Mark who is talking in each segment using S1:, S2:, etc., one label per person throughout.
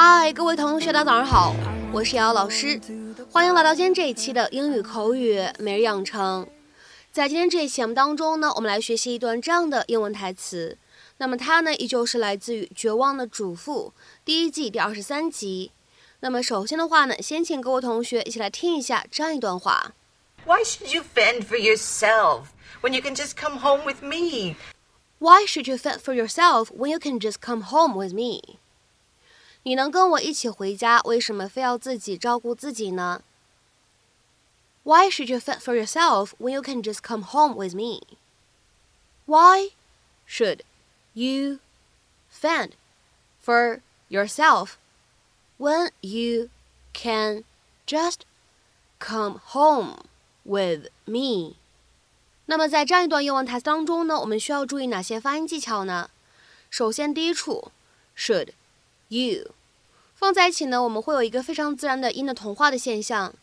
S1: 嗨，各位同学，大家早上好，我是瑶瑶老师，欢迎来到今天这一期的英语口语每日养成。在今天这一期节目当中呢，我们来学习一段这样的英文台词。那么它呢，依旧是来自于《绝望的主妇》第一季第二十三集。那么首先的话呢，先请各位同学一起来听一下这样一段话
S2: ：Why should you fend for yourself when you can just come home with me?
S1: Why should you fend for yourself when you can just come home with me? 你能跟我一起回家，为什么非要自己照顾自己呢？Why should you fend for yourself when you can just come home with me? Why should you fend for yourself when you can just come home with me? 那么在这样一段英文台词当中呢，我们需要注意哪些发音技巧呢？首先，第一处 should you 放在一起呢，我们会有一个非常自然的音的同化的现象。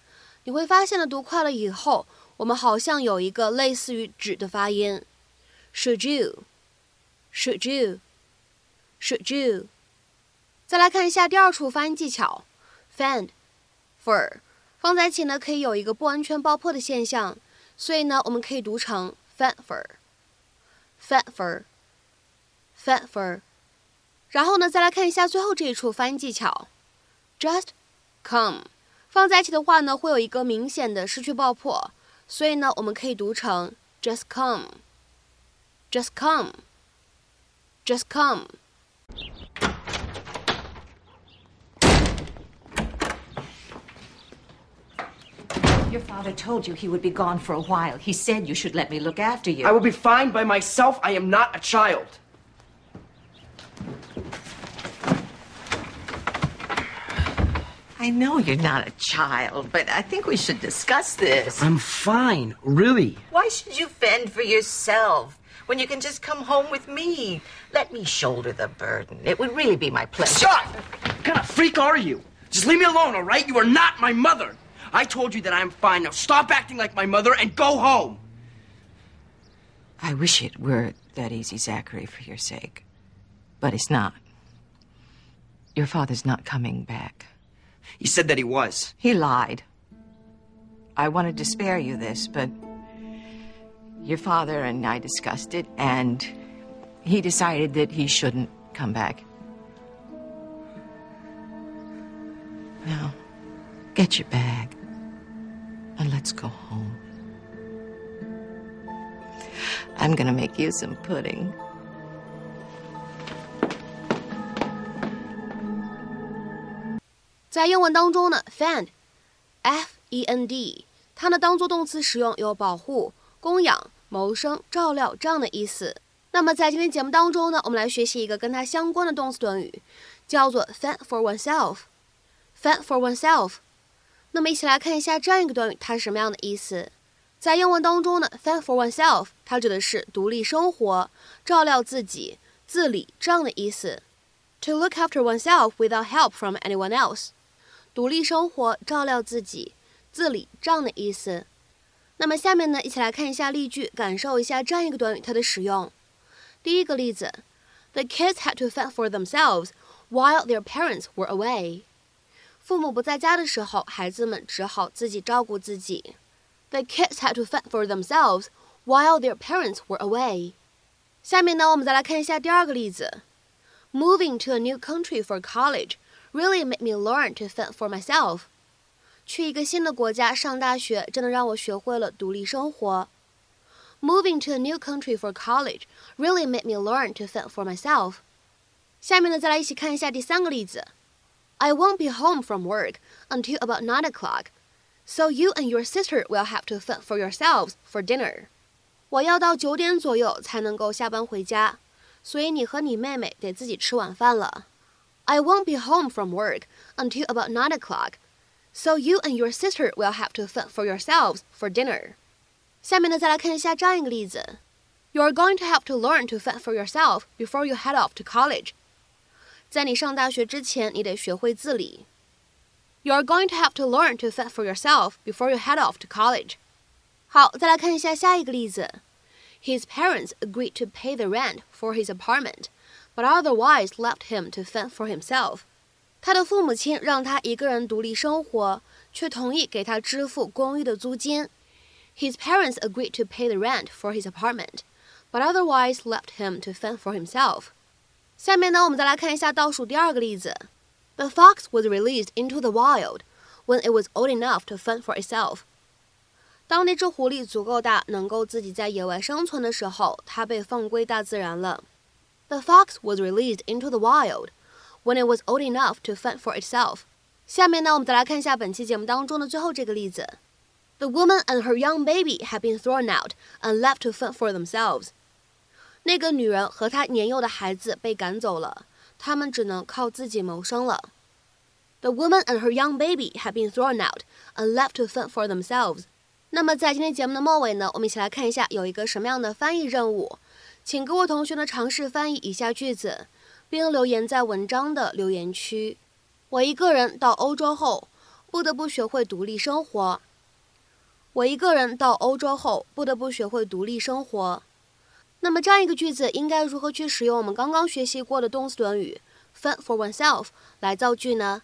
S1: 你会发现呢，读快了以后，我们好像有一个类似于指的发音，should you，should you，should you。再来看一下第二处发音技巧，fend for 放在一起呢，可以有一个不完全爆破的现象。所以呢，我们可以读成 fatfer，fatfer，fatfer。然后呢，再来看一下最后这一处发音技巧，just come，放在一起的话呢，会有一个明显的失去爆破，所以呢，我们可以读成 just come，just come，just
S2: come。Your father told you he would be gone for a while. He said you should let me look after you.
S3: I will be fine by myself. I am not a child.
S2: I know you're not a child, but I think we should discuss this.
S3: I'm fine, really.
S2: Why should you fend for yourself when you can just come home with me? Let me shoulder the burden. It would really be my pleasure.
S3: Shut! What kind of freak are you? Just leave me alone, all right? You are not my mother. I told you that I'm fine. Now stop acting like my mother and go home.
S2: I wish it were that easy, Zachary, for your sake. But it's not. Your father's not coming back.
S3: He said that he was.
S2: He lied. I wanted to spare you this, but your father and I discussed it, and he decided that he shouldn't come back. Now, get your bag and let's go home. I'm gonna make you some pudding.
S1: 在英文当中呢，fend，f e n d，它呢当做动词使用，有保护、供养、谋生、照料这样的意思。那么在今天节目当中呢，我们来学习一个跟它相关的动词短语，叫做 fend for oneself。fend for oneself。那么一起来看一下这样一个短语，它是什么样的意思？在英文当中呢，fend for oneself，它指的是独立生活、照料自己、自理这样的意思。To look after oneself without help from anyone else，独立生活、照料自己、自理这样的意思。那么下面呢，一起来看一下例句，感受一下这样一个短语它的使用。第一个例子：The kids had to fend for themselves while their parents were away。父母不在家的时候，孩子们只好自己照顾自己。The kids had to fend for themselves while their parents were away。下面呢，我们再来看一下第二个例子。Moving to a new country for college really made me learn to fend for myself。去一个新的国家上大学，真的让我学会了独立生活。Moving to a new country for college really made me learn to fend for myself。下面呢，再来一起看一下第三个例子。I won't be home from work until about nine o'clock, so you and your sister will have to fend for yourselves for dinner. 我要到九点左右才能够下班回家，所以你和你妹妹得自己吃晚饭了。 I won't be home from work until about nine o'clock, so you and your sister will have to fend for yourselves for dinner. 下面呢，再来看一下这样一个例子：You're going to have to learn to fend for yourself before you head off to college. 在你上大学之前，你得学会自理。You are going to have to learn to fend for yourself before you head off to college。好，再来看一下下一个例子。His parents agreed to pay the rent for his apartment, but otherwise left him to fend for himself。 他的父母亲让他一个人独立生活，却同意给他支付公寓的租金。His parents agreed to pay the rent for his apartment, but otherwise left him to fend for himself. 下面呢，我们再来看一下倒数第二个例子。The fox was released into the wild when it was old enough to fend for itself. 当那只狐狸足够大，能够自己在野外生存的时候，它被放归大自然了。 The fox was released into the wild when it was old enough to fend for itself。下面呢，我们再来看一下本期节目当中的最后这个例子。The woman and her young baby had been thrown out and left to fend for themselves。那个女人和她年幼的孩子被赶走了，他们只能靠自己谋生了。The woman and her young baby had been thrown out and left to fend for themselves。那么在今天节目的末尾呢，我们一起来看一下有一个什么样的翻译任务， 请各位同学呢尝试翻译以下句子。并留言在文章的留言区。我一个人到欧洲后，不得不学会独立生活。我一个人到欧洲后，不得不学会独立生活。那么这样一个句子应该如何去使用我们刚刚学习过的动词短语 fend for oneself 来造句呢？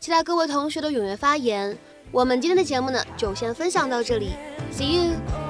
S1: 期待各位同学的踊跃发言。我们今天的节目呢，就先分享到这里，See you。